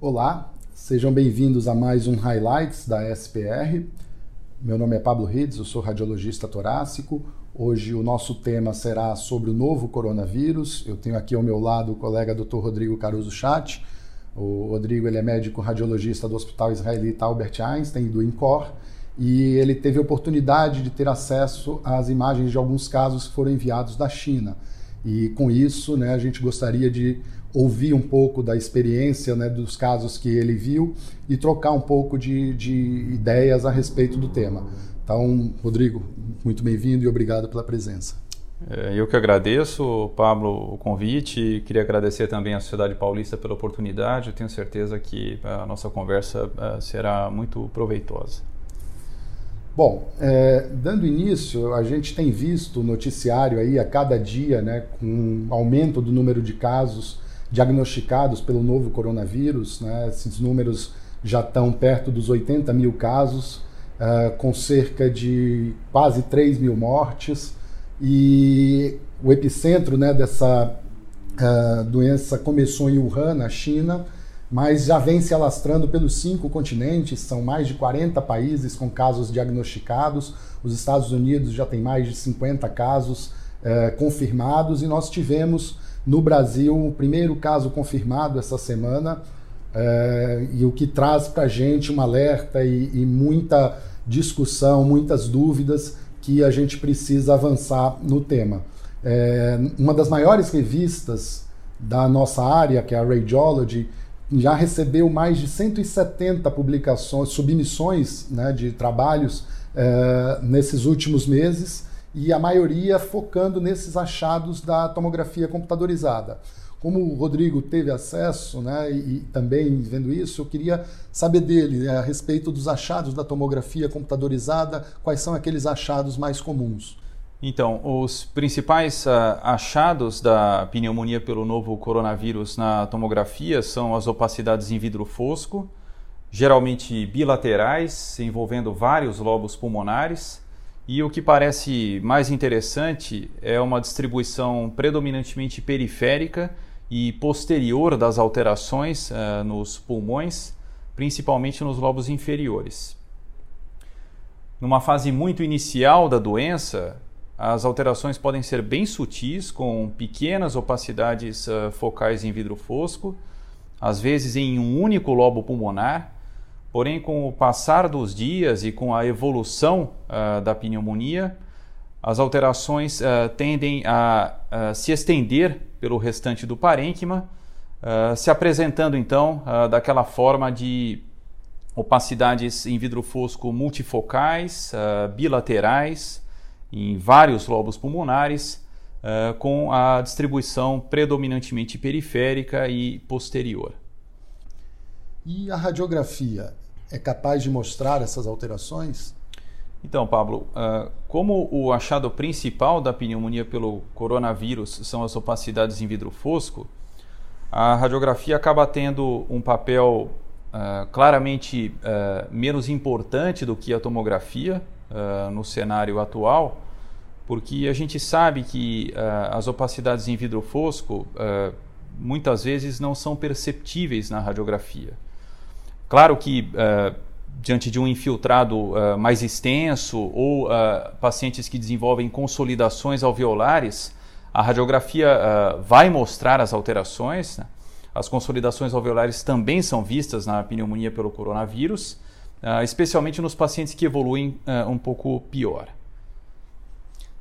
Olá, sejam bem-vindos a mais um Highlights da SPR. Meu nome é Pablo Rides, eu sou radiologista torácico. Hoje o nosso tema será sobre o novo coronavírus. Eu tenho aqui ao meu lado o colega Dr. Rodrigo Caruso Chat. O Rodrigo ele é médico radiologista do Hospital Israelita Albert Einstein do INCOR e ele teve a oportunidade de ter acesso às imagens de alguns casos que foram enviados da China. E com isso, né, a gente gostaria de ouvir um pouco da experiência né, dos casos que ele viu e trocar um pouco de, de ideias a respeito do tema. Então, Rodrigo, muito bem-vindo e obrigado pela presença. É, eu que agradeço, Pablo, o convite. Queria agradecer também à Sociedade Paulista pela oportunidade. Eu tenho certeza que a nossa conversa é, será muito proveitosa. Bom, é, dando início, a gente tem visto o noticiário aí a cada dia, né, com um aumento do número de casos diagnosticados pelo novo coronavírus. Né? Esses números já estão perto dos 80 mil casos, uh, com cerca de quase 3 mil mortes. E o epicentro né, dessa uh, doença começou em Wuhan, na China, mas já vem se alastrando pelos cinco continentes, são mais de 40 países com casos diagnosticados. Os Estados Unidos já tem mais de 50 casos uh, confirmados, e nós tivemos no Brasil, o primeiro caso confirmado essa semana, é, e o que traz para a gente um alerta e, e muita discussão, muitas dúvidas que a gente precisa avançar no tema. É, uma das maiores revistas da nossa área, que é a Radiology, já recebeu mais de 170 publicações, submissões né, de trabalhos é, nesses últimos meses e a maioria focando nesses achados da tomografia computadorizada. Como o Rodrigo teve acesso, né, e, também vendo isso, eu queria saber dele né, a respeito dos achados da tomografia computadorizada, quais são aqueles achados mais comuns. Então, os principais uh, achados da pneumonia pelo novo coronavírus na tomografia são as opacidades em vidro fosco, geralmente bilaterais, envolvendo vários lobos pulmonares, e o que parece mais interessante é uma distribuição predominantemente periférica e posterior das alterações uh, nos pulmões, principalmente nos lobos inferiores. Numa fase muito inicial da doença, as alterações podem ser bem sutis, com pequenas opacidades uh, focais em vidro fosco, às vezes em um único lobo pulmonar, Porém, com o passar dos dias e com a evolução uh, da pneumonia, as alterações uh, tendem a uh, se estender pelo restante do parênquima, se apresentando então daquela forma de opacidades em vidro fosco multifocais, bilaterais, em vários lobos pulmonares, com a distribuição predominantemente periférica e posterior. E a radiografia é capaz de mostrar essas alterações? Então, Pablo, uh, como o achado principal da pneumonia pelo coronavírus são as opacidades em vidro fosco, a radiografia acaba tendo um papel uh, claramente uh, menos importante do que a tomografia no cenário atual, porque a gente sabe que as opacidades em vidro fosco muitas vezes não são perceptíveis na radiografia. Claro que uh, diante de um infiltrado uh, mais extenso ou uh, pacientes que desenvolvem consolidações alveolares, a radiografia vai mostrar as alterações. Né? As consolidações alveolares também são vistas na pneumonia pelo coronavírus, especialmente nos pacientes que evoluem um pouco pior.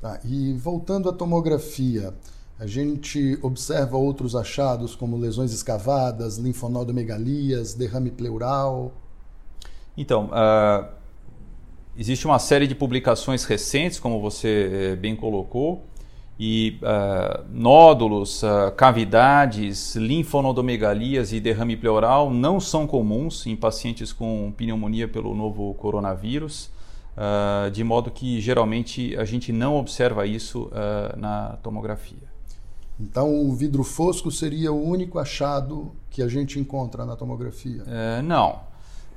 Tá, e voltando à tomografia, a gente observa outros achados como lesões escavadas, linfonodomegalias, derrame pleural. Então, uh, existe uma série de publicações recentes, como você eh, bem colocou, e uh, nódulos, uh, cavidades, linfonodomegalias e derrame pleural não são comuns em pacientes com pneumonia pelo novo coronavírus, uh, de modo que geralmente a gente não observa isso na tomografia. Então, o vidro fosco seria o único achado que a gente encontra na tomografia? É, não.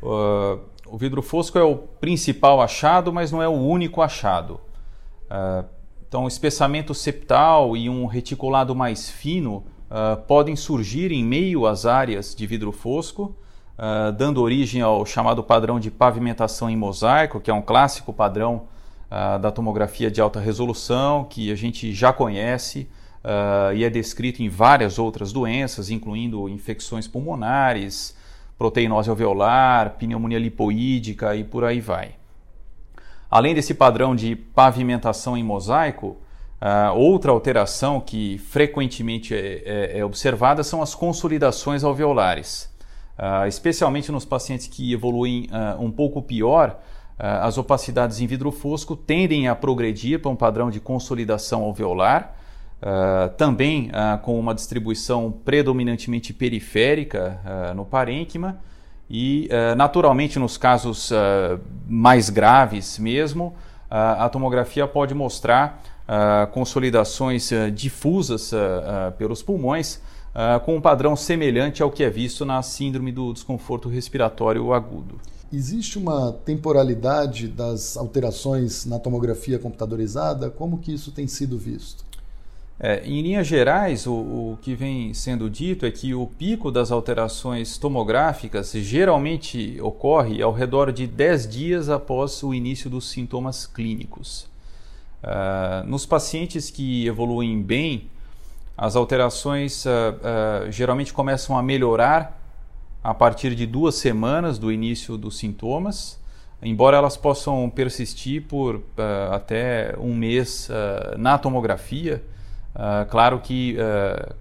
Uh, o vidro fosco é o principal achado, mas não é o único achado. Uh, então, espessamento septal e um reticulado mais fino uh, podem surgir em meio às áreas de vidro fosco, dando origem ao chamado padrão de pavimentação em mosaico, que é um clássico padrão da tomografia de alta resolução, que a gente já conhece e é descrito em várias outras doenças, incluindo infecções pulmonares, proteinose alveolar, pneumonia lipoídica e por aí vai. Além desse padrão de pavimentação em mosaico, Uh, outra alteração que frequentemente é, é, é, observada são as consolidações alveolares. Uh, especialmente nos pacientes que evoluem uh, um pouco pior, as opacidades em vidro fosco tendem a progredir para um padrão de consolidação alveolar, também com uma distribuição predominantemente periférica no parênquima e, naturalmente, nos casos mais graves mesmo, a tomografia pode mostrar uh, consolidações uh, difusas uh, pelos pulmões, com um padrão semelhante ao que é visto na síndrome do desconforto respiratório agudo. Existe uma temporalidade das alterações na tomografia computadorizada? Como que isso tem sido visto? É, em linhas gerais, o, o, que vem sendo dito é que o pico das alterações tomográficas geralmente ocorre ao redor de 10 dias após o início dos sintomas clínicos. Uh, nos pacientes que evoluem bem, as alterações uh, uh, geralmente começam a melhorar a partir de duas semanas do início dos sintomas, embora elas possam persistir por até um mês na tomografia. Claro que,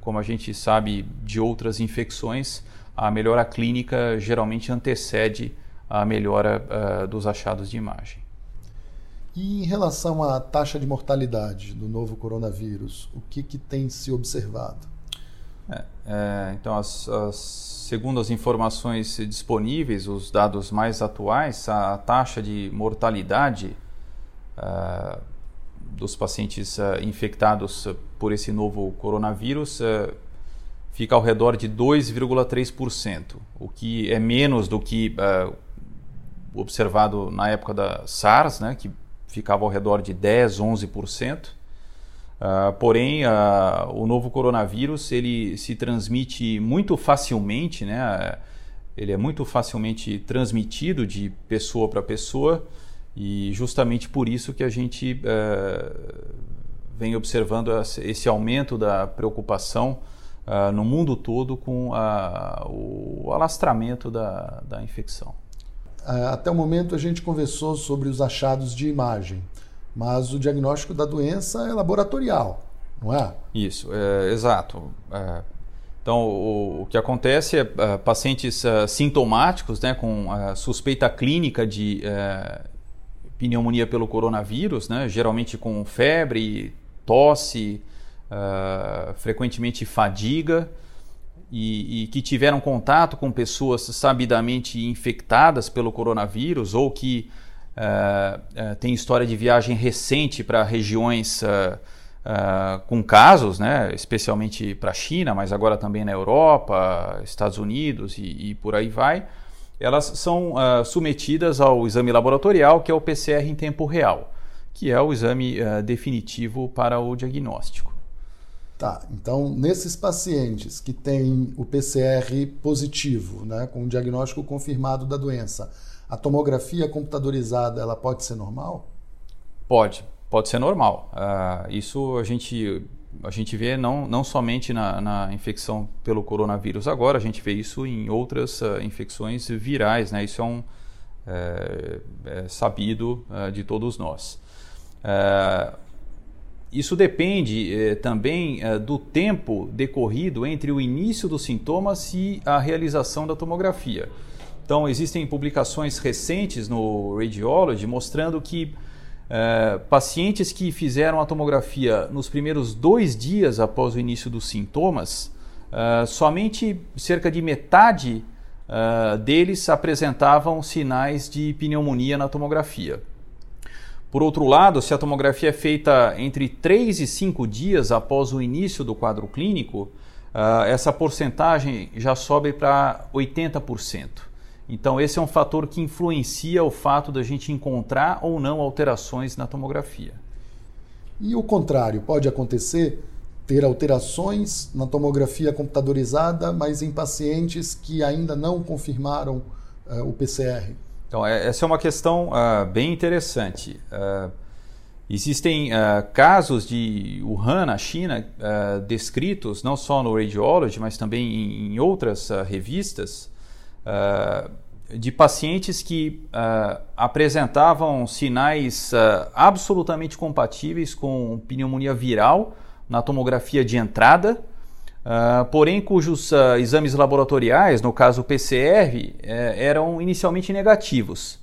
como a gente sabe de outras infecções, a melhora clínica geralmente antecede a melhora dos achados de imagem. E em relação à taxa de mortalidade do novo coronavírus, o que, que tem se observado? É, é, então, as, as, segundo as informações disponíveis, os dados mais atuais, a, taxa de mortalidade uh, dos pacientes uh, infectados por esse novo coronavírus uh, fica ao redor de 2,3%, o que é menos do que observado na época da SARS, né, que ficava ao redor de 10, 11%. Uh, porém, uh, o novo coronavírus ele se transmite muito facilmente, né? ele é muito facilmente transmitido de pessoa para pessoa e justamente por isso que a gente uh, vem observando esse aumento da preocupação uh, no mundo todo com o alastramento da, da infecção. Até o momento a gente conversou sobre os achados de imagem, mas o diagnóstico da doença é laboratorial, não é? Isso, é, exato. É, então, o, o, que acontece é, é pacientes é, sintomáticos, né, com suspeita clínica de é, pneumonia pelo coronavírus, né, geralmente com febre, tosse, é, frequentemente fadiga, e, e, que tiveram contato com pessoas sabidamente infectadas pelo coronavírus ou que uh, uh, têm história de viagem recente para regiões uh, com casos, né, especialmente para a China, mas agora também na Europa, Estados Unidos e, e por aí vai, elas são submetidas ao exame laboratorial, que é o PCR em tempo real, que é o exame definitivo para o diagnóstico. Tá, então nesses pacientes que têm o PCR positivo, né, com o diagnóstico confirmado da doença, a tomografia computadorizada ela pode ser normal? Pode, pode ser normal. Uh, isso a gente, a gente vê não, não somente na, na, infecção pelo coronavírus agora, a gente vê isso em outras uh, infecções virais, né? Isso é um é, é sabido uh, de todos nós. Uh, isso depende também do tempo decorrido entre o início dos sintomas e a realização da tomografia. Então, existem publicações recentes no Radiology mostrando que eh, pacientes que fizeram a tomografia nos primeiros dois dias após o início dos sintomas, eh, somente cerca de metade eh, deles apresentavam sinais de pneumonia na tomografia. Por outro lado, se a tomografia é feita entre 3 e 5 dias após o início do quadro clínico, essa porcentagem já sobe para 80%. Então, esse é um fator que influencia o fato da gente encontrar ou não alterações na tomografia. E o contrário, pode acontecer ter alterações na tomografia computadorizada, mas em pacientes que ainda não confirmaram uh, o PCR? Então, é, essa é uma questão uh, bem interessante. Uh, existem casos de Wuhan, na China, descritos não só no Radiology, mas também em outras revistas, de pacientes que apresentavam sinais absolutamente compatíveis com pneumonia viral na tomografia de entrada, uh, porém cujos uh, exames laboratoriais, no caso PCR, eh, eram inicialmente negativos.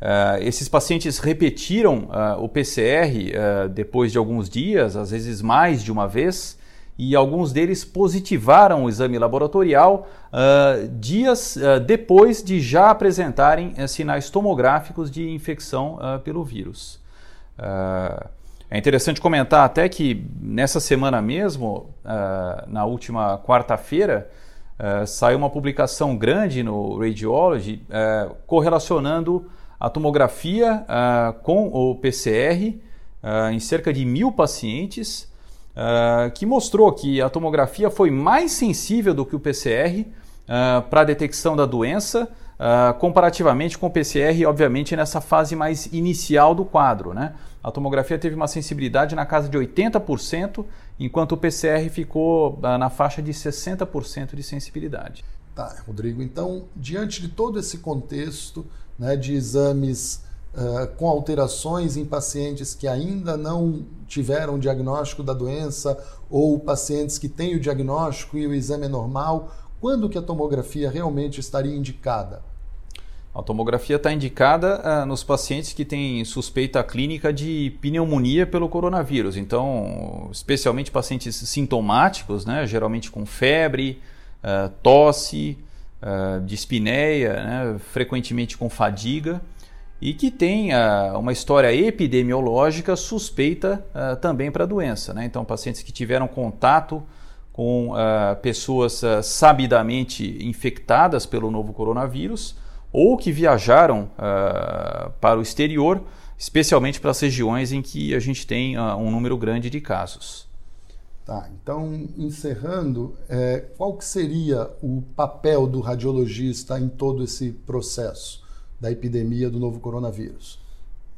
Uh, esses pacientes repetiram o PCR depois de alguns dias, às vezes mais de uma vez, e alguns deles positivaram o exame laboratorial dias depois de já apresentarem sinais tomográficos de infecção pelo vírus. É interessante comentar até que nessa semana mesmo, uh, na última quarta-feira, uh, saiu uma publicação grande no Radiology uh, correlacionando a tomografia com o PCR em cerca de mil pacientes, que mostrou que a tomografia foi mais sensível do que o PCR para a detecção da doença Uh, comparativamente com o PCR, obviamente, nessa fase mais inicial do quadro. Né? A tomografia teve uma sensibilidade na casa de 80%, enquanto o PCR ficou uh, na faixa de 60% de sensibilidade. Tá, Rodrigo. Então, diante de todo esse contexto né, de exames uh, com alterações em pacientes que ainda não tiveram diagnóstico da doença ou pacientes que têm o diagnóstico e o exame é normal, quando que a tomografia realmente estaria indicada? A tomografia está indicada uh, nos pacientes que têm suspeita clínica de pneumonia pelo coronavírus. Então, especialmente pacientes sintomáticos, né, geralmente com febre, uh, tosse, uh, dispneia, né, frequentemente com fadiga, e que tem uma história epidemiológica suspeita também para a doença. Né? Então, pacientes que tiveram contato com pessoas sabidamente infectadas pelo novo coronavírus ou que viajaram para o exterior, especialmente para as regiões em que a gente tem um número grande de casos. Tá, então encerrando, é, qual que seria o papel do radiologista em todo esse processo da epidemia do novo coronavírus?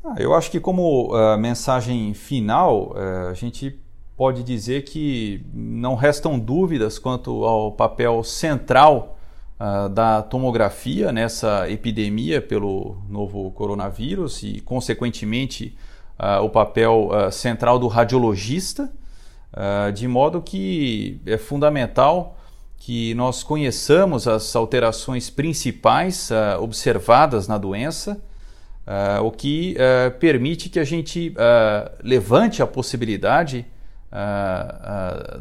Ah, eu acho que como uh, mensagem final, uh, a gente pode dizer que não restam dúvidas quanto ao papel central uh, da tomografia nessa epidemia pelo novo coronavírus e, consequentemente, uh, o papel uh, central do radiologista, de modo que é fundamental que nós conheçamos as alterações principais observadas na doença. Uh, o que uh, permite que a gente uh, levante a possibilidade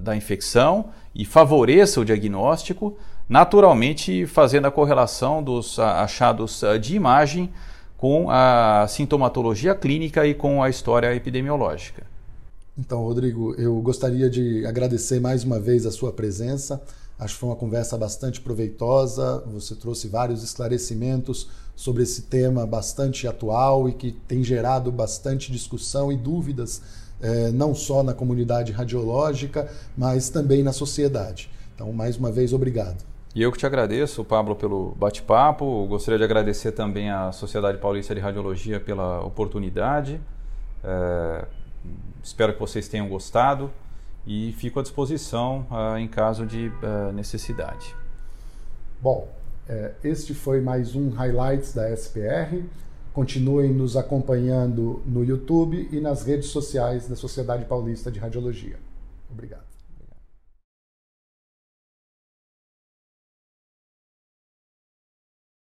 da infecção e favoreça o diagnóstico, naturalmente fazendo a correlação dos achados de imagem com a sintomatologia clínica e com a história epidemiológica. Então, Rodrigo, eu gostaria de agradecer mais uma vez a sua presença. Acho que foi uma conversa bastante proveitosa. Você trouxe vários esclarecimentos sobre esse tema bastante atual e que tem gerado bastante discussão e dúvidas, eh, não só na comunidade radiológica, mas também na sociedade. Então, mais uma vez, obrigado. E eu que te agradeço, Pablo, pelo bate-papo. Gostaria de agradecer também à Sociedade Paulista de Radiologia pela oportunidade. É, espero que vocês tenham gostado e fico à disposição uh, em caso de uh, necessidade. Bom, é, este foi mais um Highlights da SPR. Continuem nos acompanhando no YouTube e nas redes sociais da Sociedade Paulista de Radiologia. Obrigado.